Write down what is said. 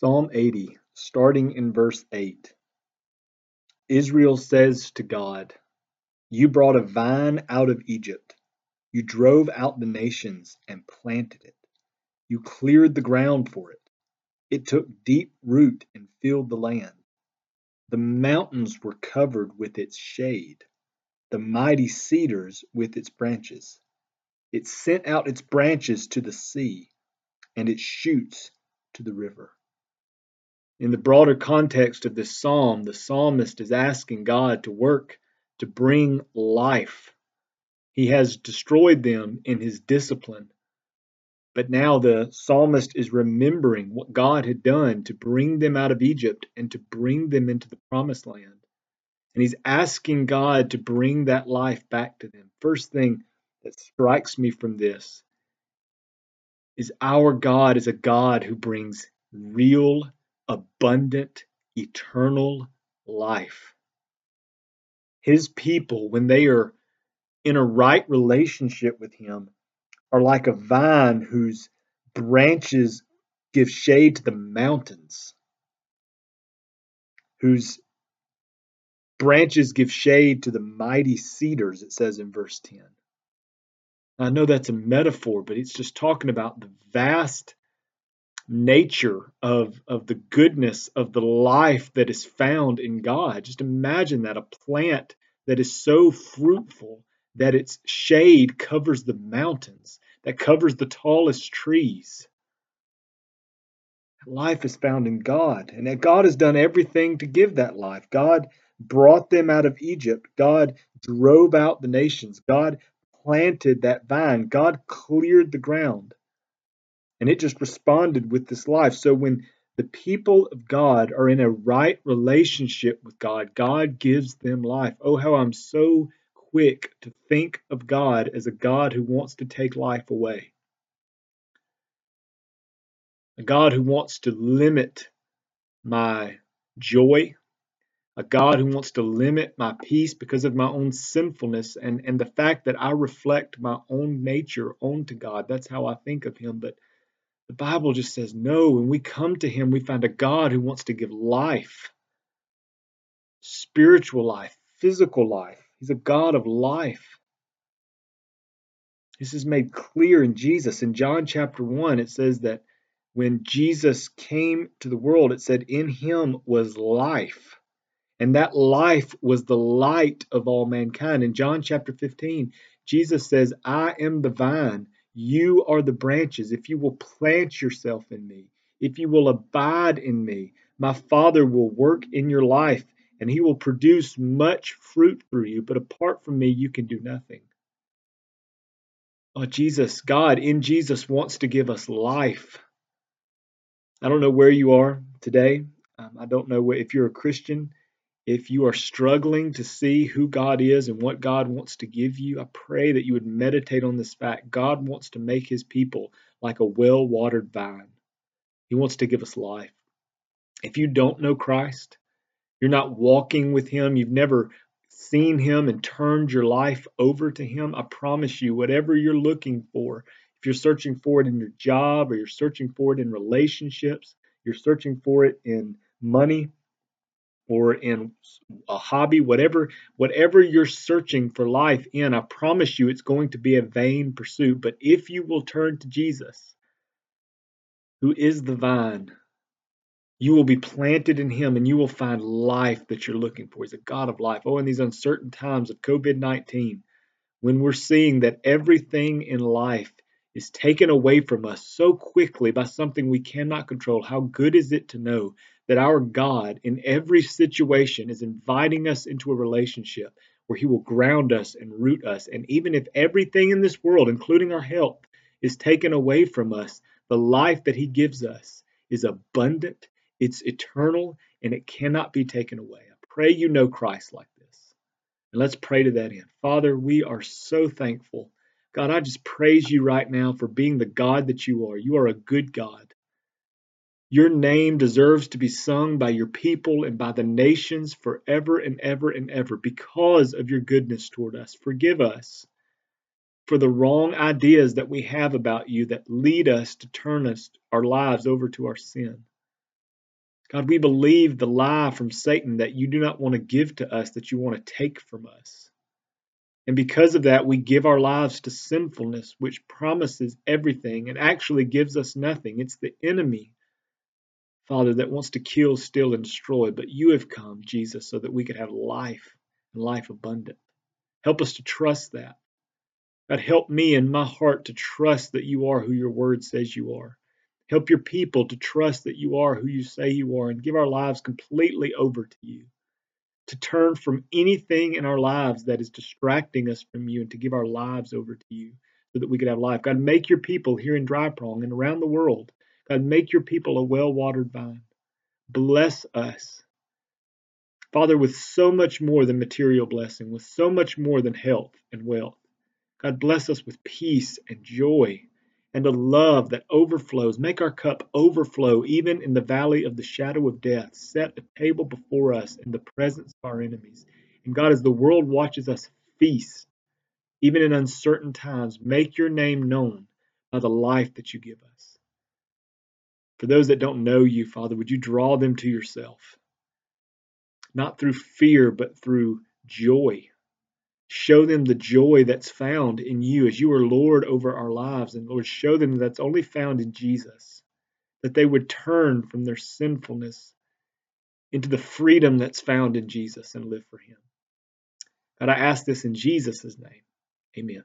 Psalm 80, starting in verse 8. Israel says to God, You brought a vine out of Egypt. You drove out the nations and planted it. You cleared the ground for it. It took deep root and filled the land. The mountains were covered with its shade, the mighty cedars with its branches. It sent out its branches to the sea and its shoots to the river. In the broader context of this psalm, the psalmist is asking God to work to bring life. He has destroyed them in his discipline. But now the psalmist is remembering what God had done to bring them out of Egypt and to bring them into the promised land. And he's asking God to bring that life back to them. First thing that strikes me from this is our God is a God who brings real abundant, eternal life. His people, when they are in a right relationship with Him, are like a vine whose branches give shade to the mountains, whose branches give shade to the mighty cedars, it says in verse 10. I know that's a metaphor, but it's just talking about the vast nature of of the goodness of the life that is found in God. Just imagine that a plant that is so fruitful that its shade covers the mountains, that covers the tallest trees. Life is found in God, and that God has done everything to give that life. God brought them out of Egypt. God drove out the nations. God planted that vine. God cleared the ground and it just responded with this life. So when the people of God are in a right relationship with God, God gives them life. Oh, how I'm so quick to think of God as a God who wants to take life away, a God who wants to limit my joy, a God who wants to limit my peace because of my own sinfulness and, and the fact that I reflect my own nature onto God. That's how I think of Him. But the Bible just says no. When we come to Him, we find a God who wants to give life, spiritual life, physical life. He's a God of life. This is made clear in Jesus. In John chapter 1, it says that when Jesus came to the world, it said, In Him was life. And that life was the light of all mankind. In John chapter 15, Jesus says, I am the vine you are the branches. If you will plant yourself in me, if you will abide in me, my Father will work in your life and he will produce much fruit through you. But apart from me, you can do nothing. Oh, Jesus, God in Jesus wants to give us life. I don't know where you are today. Um, I don't know if you're a Christian. If you are struggling to see who God is and what God wants to give you, I pray that you would meditate on this fact. God wants to make his people like a well watered vine, he wants to give us life. If you don't know Christ, you're not walking with him, you've never seen him and turned your life over to him, I promise you, whatever you're looking for, if you're searching for it in your job or you're searching for it in relationships, you're searching for it in money, or in a hobby, whatever whatever you're searching for life in, I promise you it's going to be a vain pursuit. But if you will turn to Jesus, who is the vine, you will be planted in him and you will find life that you're looking for. He's a God of life. Oh, in these uncertain times of COVID 19, when we're seeing that everything in life is taken away from us so quickly by something we cannot control, how good is it to know that our God, in every situation, is inviting us into a relationship where He will ground us and root us. And even if everything in this world, including our health, is taken away from us, the life that He gives us is abundant, it's eternal, and it cannot be taken away. I pray you know Christ like this. And let's pray to that end. Father, we are so thankful. God, I just praise you right now for being the God that you are. You are a good God. Your name deserves to be sung by your people and by the nations forever and ever and ever because of your goodness toward us. Forgive us for the wrong ideas that we have about you that lead us to turn us our lives over to our sin. God, we believe the lie from Satan that you do not want to give to us, that you want to take from us. And because of that, we give our lives to sinfulness, which promises everything and actually gives us nothing. It's the enemy, Father, that wants to kill, steal, and destroy. But you have come, Jesus, so that we could have life and life abundant. Help us to trust that. God, help me in my heart to trust that you are who your word says you are. Help your people to trust that you are who you say you are and give our lives completely over to you to turn from anything in our lives that is distracting us from you and to give our lives over to you so that we could have life. God, make your people here in Dry Prong and around the world, God, make your people a well watered vine. Bless us. Father, with so much more than material blessing, with so much more than health and wealth. God, bless us with peace and joy and a love that overflows. Make our cup overflow even in the valley of the shadow of death. Set a table before us in the presence of our enemies. And God, as the world watches us feast, even in uncertain times, make your name known by the life that you give us. For those that don't know you, Father, would you draw them to yourself? Not through fear, but through joy Show them the joy that's found in you as you are Lord over our lives. And Lord, show them that's only found in Jesus, that they would turn from their sinfulness into the freedom that's found in Jesus and live for Him. God, I ask this in Jesus' name. Amen.